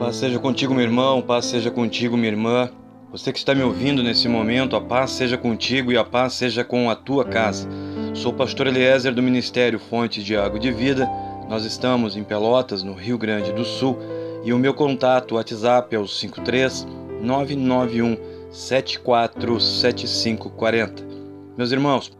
Paz seja contigo, meu irmão, paz seja contigo, minha irmã. Você que está me ouvindo nesse momento, a paz seja contigo e a paz seja com a tua casa. Sou o pastor Eliezer do Ministério Fonte de Água de Vida. Nós estamos em Pelotas, no Rio Grande do Sul, e o meu contato WhatsApp é o 53 991 747540. Meus irmãos,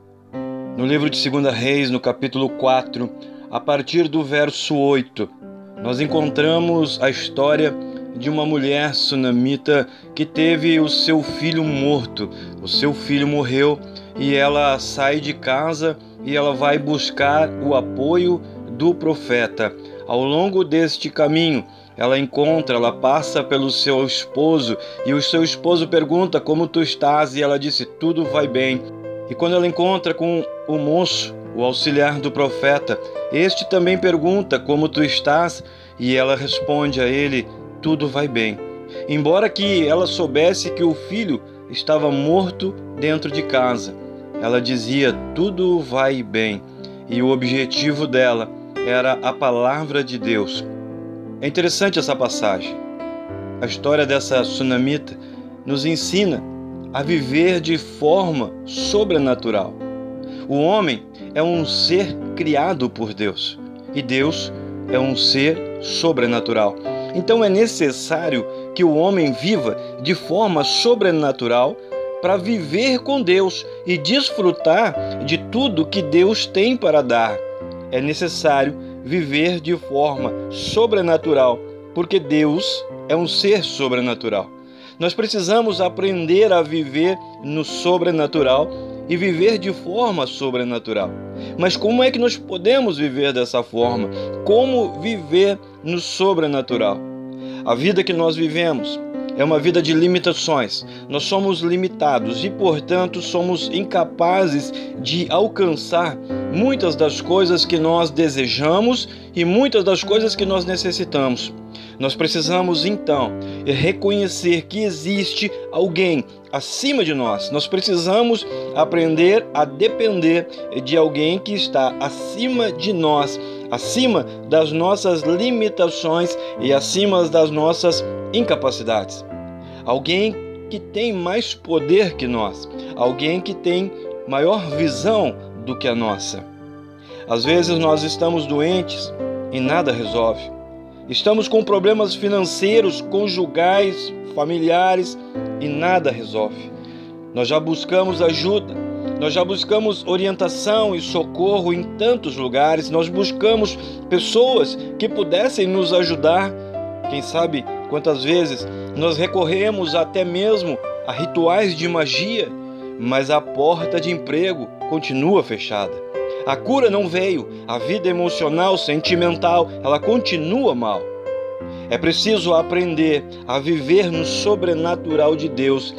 no livro de 2 Reis, no capítulo 4, a partir do verso 8, nós encontramos a história de uma mulher sunamita que teve o seu filho morto. O seu filho morreu e ela sai de casa e ela vai buscar o apoio do profeta. Ao longo deste caminho, ela encontra, ela passa pelo seu esposo e o seu esposo pergunta como tu estás e ela disse tudo vai bem. E quando ela encontra com o moço, o auxiliar do profeta, este também pergunta como tu estás e ela responde a ele: tudo vai bem. Embora que ela soubesse que o filho estava morto dentro de casa, ela dizia: tudo vai bem. E o objetivo dela era a palavra de Deus. É interessante essa passagem. A história dessa sunamita nos ensina a viver de forma sobrenatural. O homem é um ser criado por Deus e Deus é um ser sobrenatural. Então é necessário que o homem viva de forma sobrenatural para viver com Deus e desfrutar de tudo que Deus tem para dar. É necessário viver de forma sobrenatural, porque Deus é um ser sobrenatural. Nós precisamos aprender a viver no sobrenatural e viver de forma sobrenatural. Mas como é que nós podemos viver dessa forma? Como viver no sobrenatural? A vida que nós vivemos é uma vida de limitações. Nós somos limitados e, portanto, somos incapazes de alcançar muitas das coisas que nós desejamos e muitas das coisas que nós necessitamos. Nós precisamos então reconhecer que existe alguém acima de nós. Nós precisamos aprender a depender de alguém que está acima de nós, acima das nossas limitações e acima das nossas incapacidades. Alguém que tem mais poder que nós, alguém que tem maior visão do que a nossa. Às vezes nós estamos doentes e nada resolve. Estamos com problemas financeiros, conjugais, familiares e nada resolve. Nós já buscamos ajuda, nós já buscamos orientação e socorro em tantos lugares, nós buscamos pessoas que pudessem nos ajudar. Quem sabe quantas vezes nós recorremos até mesmo a rituais de magia, mas a porta de emprego continua fechada. A cura não veio, a vida emocional, sentimental, ela continua mal. É preciso aprender a viver no sobrenatural de Deus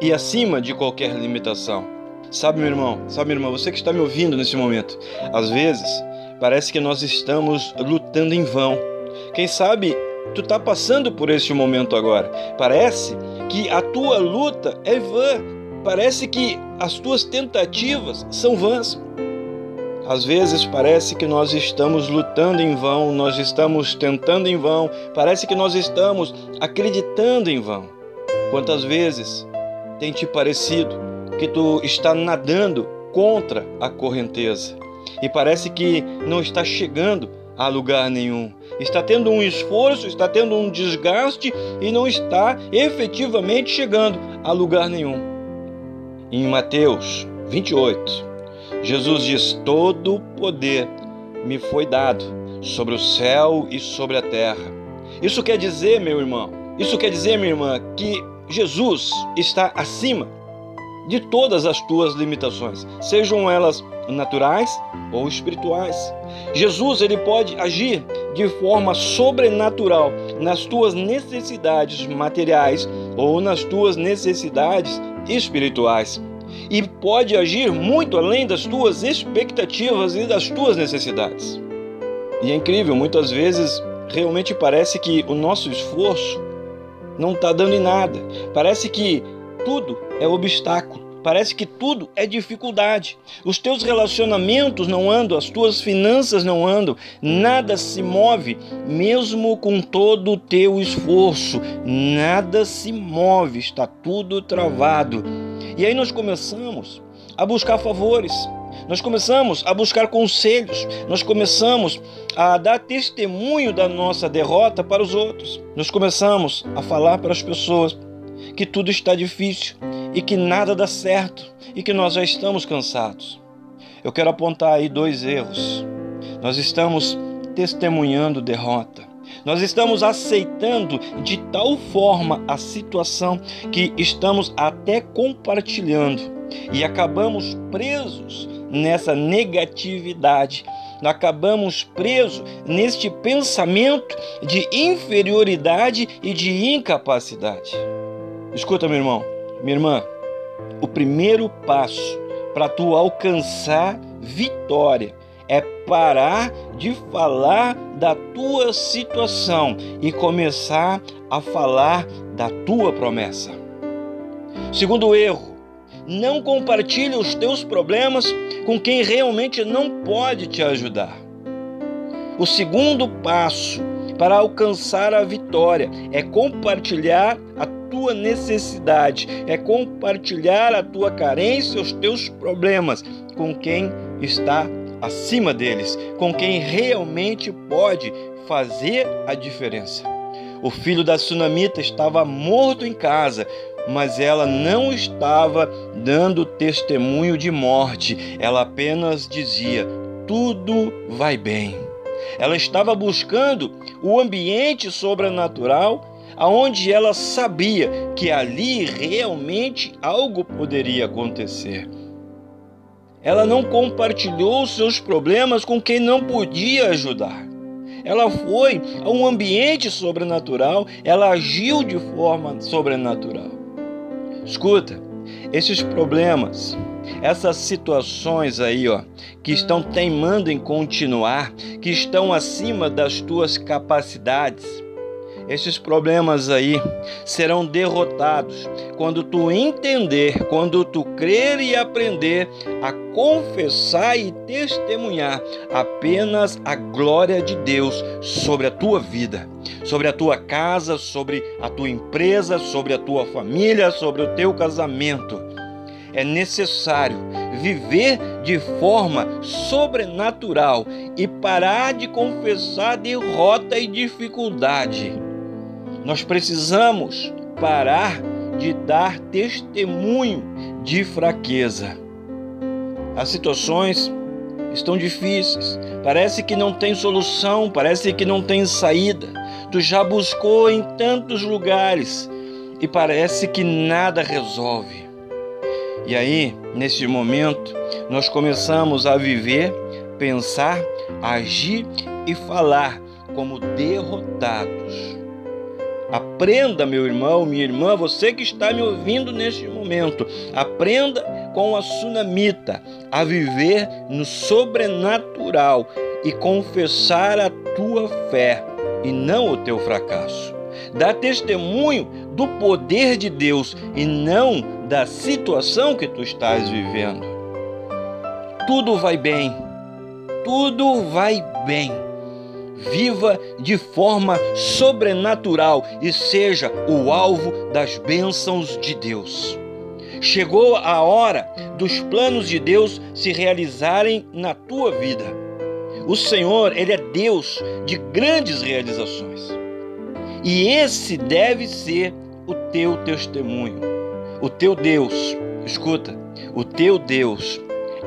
e acima de qualquer limitação. Sabe, meu irmão, sabe, minha irmã, você que está me ouvindo nesse momento, às vezes parece que nós estamos lutando em vão. Quem sabe tu está passando por este momento agora. Parece que a tua luta é vã. Parece que as tuas tentativas são vãs. Às vezes parece que nós estamos lutando em vão, nós estamos tentando em vão, parece que nós estamos acreditando em vão. Quantas vezes tem te parecido que tu está nadando contra a correnteza e parece que não está chegando a lugar nenhum. Está tendo um esforço, está tendo um desgaste e não está efetivamente chegando a lugar nenhum. Em Mateus 28, Jesus diz: Todo o poder me foi dado sobre o céu e sobre a terra. Isso quer dizer, meu irmão, isso quer dizer, minha irmã, que Jesus está acima de todas as tuas limitações, sejam elas naturais ou espirituais. Jesus ele pode agir de forma sobrenatural nas tuas necessidades materiais ou nas tuas necessidades espirituais e pode agir muito além das tuas expectativas e das tuas necessidades. E é incrível, muitas vezes realmente parece que o nosso esforço não está dando em nada. Parece que tudo é obstáculo, Parece que tudo é dificuldade. Os teus relacionamentos não andam, as tuas finanças não andam, nada se move, mesmo com todo o teu esforço. Nada se move, está tudo travado. E aí nós começamos a buscar favores. Nós começamos a buscar conselhos, nós começamos a dar testemunho da nossa derrota para os outros. Nós começamos a falar para as pessoas que tudo está difícil e que nada dá certo e que nós já estamos cansados. Eu quero apontar aí dois erros. Nós estamos testemunhando derrota. Nós estamos aceitando de tal forma a situação que estamos até compartilhando e acabamos presos nessa negatividade. Acabamos presos neste pensamento de inferioridade e de incapacidade. Escuta, meu irmão, minha irmã, o primeiro passo para tu alcançar vitória é parar de falar da tua situação e começar a falar da tua promessa. Segundo erro, não compartilhe os teus problemas com quem realmente não pode te ajudar. O segundo passo para alcançar a vitória é compartilhar a tua necessidade, é compartilhar a tua carência, os teus problemas com quem está acima deles, com quem realmente pode fazer a diferença. O filho da sunamita estava morto em casa, mas ela não estava dando testemunho de morte, ela apenas dizia: tudo vai bem. Ela estava buscando o ambiente sobrenatural aonde ela sabia que ali realmente algo poderia acontecer. Ela não compartilhou seus problemas com quem não podia ajudar. Ela foi a um ambiente sobrenatural, ela agiu de forma sobrenatural. Escuta, esses problemas, essas situações aí, ó, que estão teimando em continuar, que estão acima das tuas capacidades, esses problemas aí serão derrotados quando tu entender, quando tu crer e aprender a confessar e testemunhar apenas a glória de Deus sobre a tua vida, sobre a tua casa, sobre a tua empresa, sobre a tua família, sobre o teu casamento. É necessário viver de forma sobrenatural e parar de confessar derrota e dificuldade. Nós precisamos parar de dar testemunho de fraqueza. As situações estão difíceis, parece que não tem solução, parece que não tem saída. Tu já buscou em tantos lugares e parece que nada resolve. E aí, nesse momento, nós começamos a viver, pensar, agir e falar como derrotados. Aprenda, meu irmão, minha irmã, você que está me ouvindo neste momento, aprenda com a sunamita a viver no sobrenatural e confessar a tua fé e não o teu fracasso. Dá testemunho do poder de Deus e não da situação que tu estás vivendo. Tudo vai bem, tudo vai bem viva de forma sobrenatural e seja o alvo das bênçãos de Deus. Chegou a hora dos planos de Deus se realizarem na tua vida. O Senhor, Ele é Deus de grandes realizações. E esse deve ser o teu testemunho. O teu Deus, escuta, o teu Deus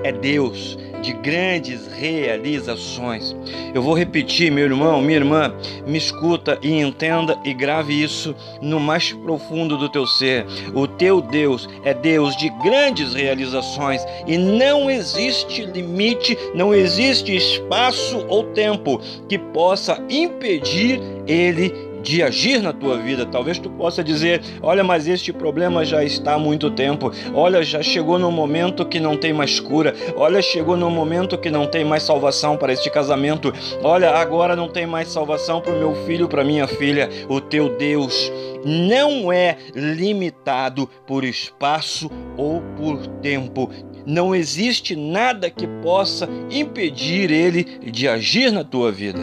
é Deus de grandes realizações. Eu vou repetir, meu irmão, minha irmã, me escuta e entenda e grave isso no mais profundo do teu ser. O teu Deus é Deus de grandes realizações e não existe limite, não existe espaço ou tempo que possa impedir ele de agir na tua vida. Talvez tu possa dizer: olha, mas este problema já está há muito tempo. Olha, já chegou no momento que não tem mais cura. Olha, chegou no momento que não tem mais salvação para este casamento. Olha, agora não tem mais salvação para o meu filho, para minha filha. O teu Deus não é limitado por espaço ou por tempo não existe nada que possa impedir ele de agir na tua vida.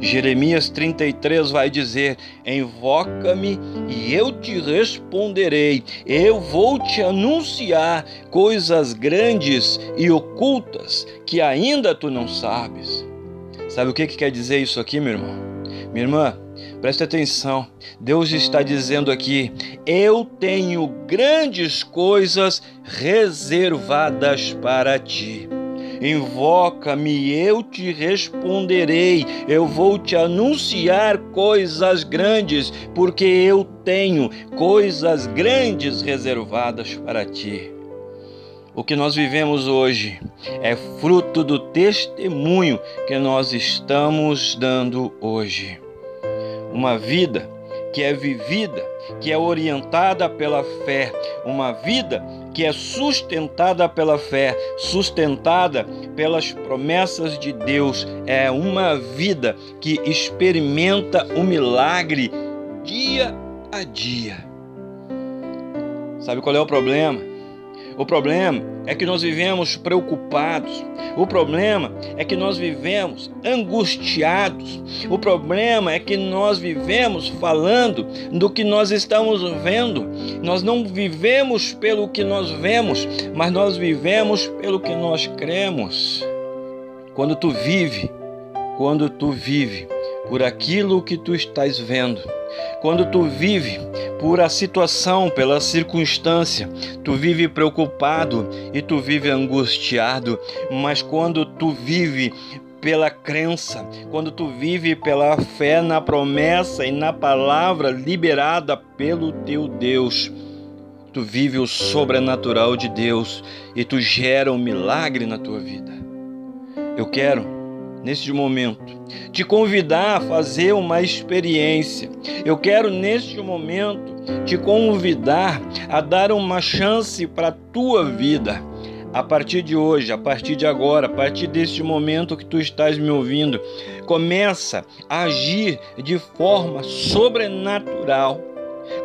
Jeremias 33 vai dizer: Invoca-me e eu te responderei. Eu vou te anunciar coisas grandes e ocultas que ainda tu não sabes. Sabe o que, que quer dizer isso aqui, meu irmão? Minha irmã, Preste atenção, Deus está dizendo aqui: Eu tenho grandes coisas reservadas para ti. Invoca-me, eu te responderei. Eu vou te anunciar coisas grandes, porque eu tenho coisas grandes reservadas para ti. O que nós vivemos hoje é fruto do testemunho que nós estamos dando hoje uma vida que é vivida, que é orientada pela fé, uma vida que é sustentada pela fé, sustentada pelas promessas de Deus, é uma vida que experimenta o milagre dia a dia. Sabe qual é o problema? O problema é que nós vivemos preocupados. O problema é que nós vivemos angustiados. O problema é que nós vivemos falando do que nós estamos vendo. Nós não vivemos pelo que nós vemos, mas nós vivemos pelo que nós cremos. Quando tu vive, quando tu vive por aquilo que tu estás vendo, quando tu vive por a situação, pela circunstância, tu vive preocupado e tu vive angustiado, mas quando tu vive pela crença, quando tu vive pela fé na promessa e na palavra liberada pelo teu Deus, tu vive o sobrenatural de Deus e tu gera um milagre na tua vida. Eu quero neste momento, te convidar a fazer uma experiência. Eu quero neste momento te convidar a dar uma chance para a tua vida. A partir de hoje, a partir de agora, a partir deste momento que tu estás me ouvindo, começa a agir de forma sobrenatural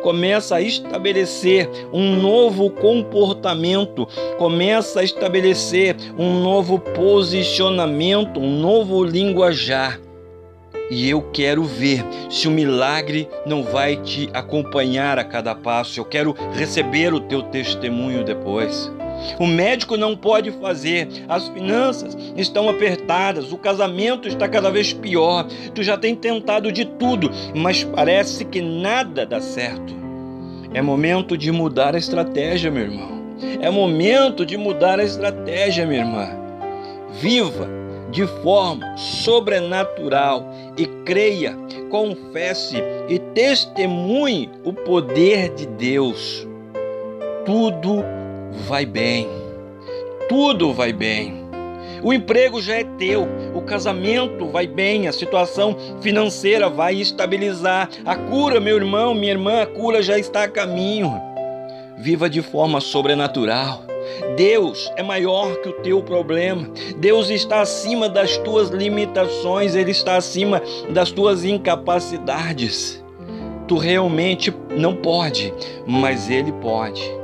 começa a estabelecer um novo comportamento, começa a estabelecer um novo posicionamento, um novo linguajar. E eu quero ver se o milagre não vai te acompanhar a cada passo. Eu quero receber o teu testemunho depois. O médico não pode fazer, as finanças estão apertadas, o casamento está cada vez pior. Tu já tem tentado de tudo, mas parece que nada dá certo. É momento de mudar a estratégia, meu irmão. É momento de mudar a estratégia, minha irmã. Viva de forma sobrenatural e creia, confesse e testemunhe o poder de Deus. Tudo vai bem. Tudo vai bem. O emprego já é teu, o casamento vai bem, a situação financeira vai estabilizar. A cura, meu irmão, minha irmã, a cura já está a caminho. Viva de forma sobrenatural. Deus é maior que o teu problema. Deus está acima das tuas limitações, Ele está acima das tuas incapacidades. Tu realmente não pode, mas Ele pode.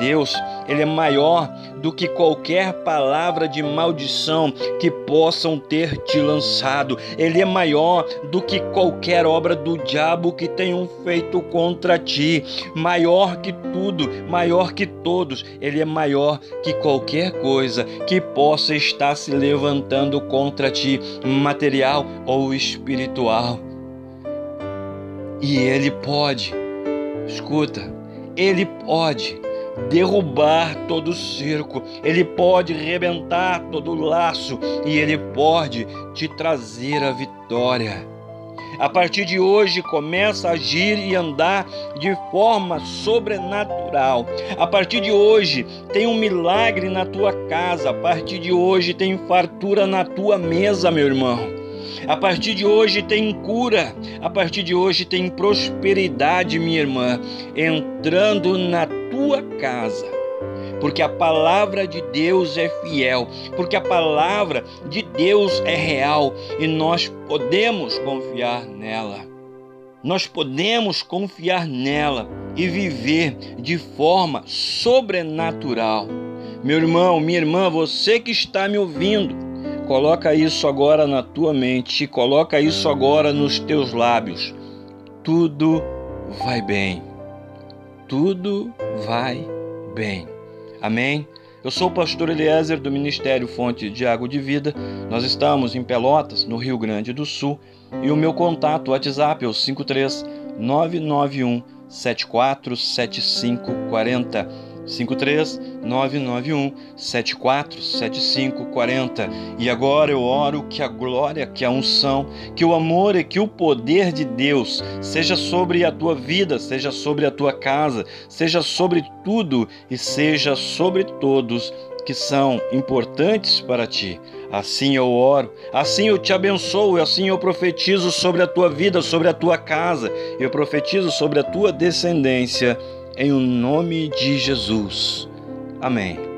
Deus, ele é maior do que qualquer palavra de maldição que possam ter te lançado. Ele é maior do que qualquer obra do diabo que tenham feito contra ti. Maior que tudo, maior que todos. Ele é maior que qualquer coisa que possa estar se levantando contra ti, material ou espiritual. E ele pode, escuta, ele pode derrubar todo o cerco, ele pode rebentar todo o laço e ele pode te trazer a vitória. A partir de hoje, começa a agir e andar de forma sobrenatural. A partir de hoje, tem um milagre na tua casa. A partir de hoje, tem fartura na tua mesa, meu irmão. A partir de hoje tem cura, a partir de hoje tem prosperidade, minha irmã, entrando na tua casa porque a palavra de Deus é fiel, porque a palavra de Deus é real e nós podemos confiar nela. Nós podemos confiar nela e viver de forma sobrenatural. Meu irmão, minha irmã, você que está me ouvindo, coloca isso agora na tua mente, coloca isso agora nos teus lábios. Tudo vai bem. Tudo vai bem. Amém? Eu sou o pastor Eliezer do Ministério Fonte de Água de Vida. Nós estamos em Pelotas, no Rio Grande do Sul, e o meu contato WhatsApp é o 53 991 747540. 53991 747540. E agora eu oro que a glória, que a unção, que o amor e que o poder de Deus seja sobre a tua vida, seja sobre a tua casa, seja sobre tudo e seja sobre todos que são importantes para ti. Assim eu oro, assim eu te abençoo, assim eu profetizo sobre a tua vida, sobre a tua casa, eu profetizo sobre a tua descendência em o nome de Jesus. Amém.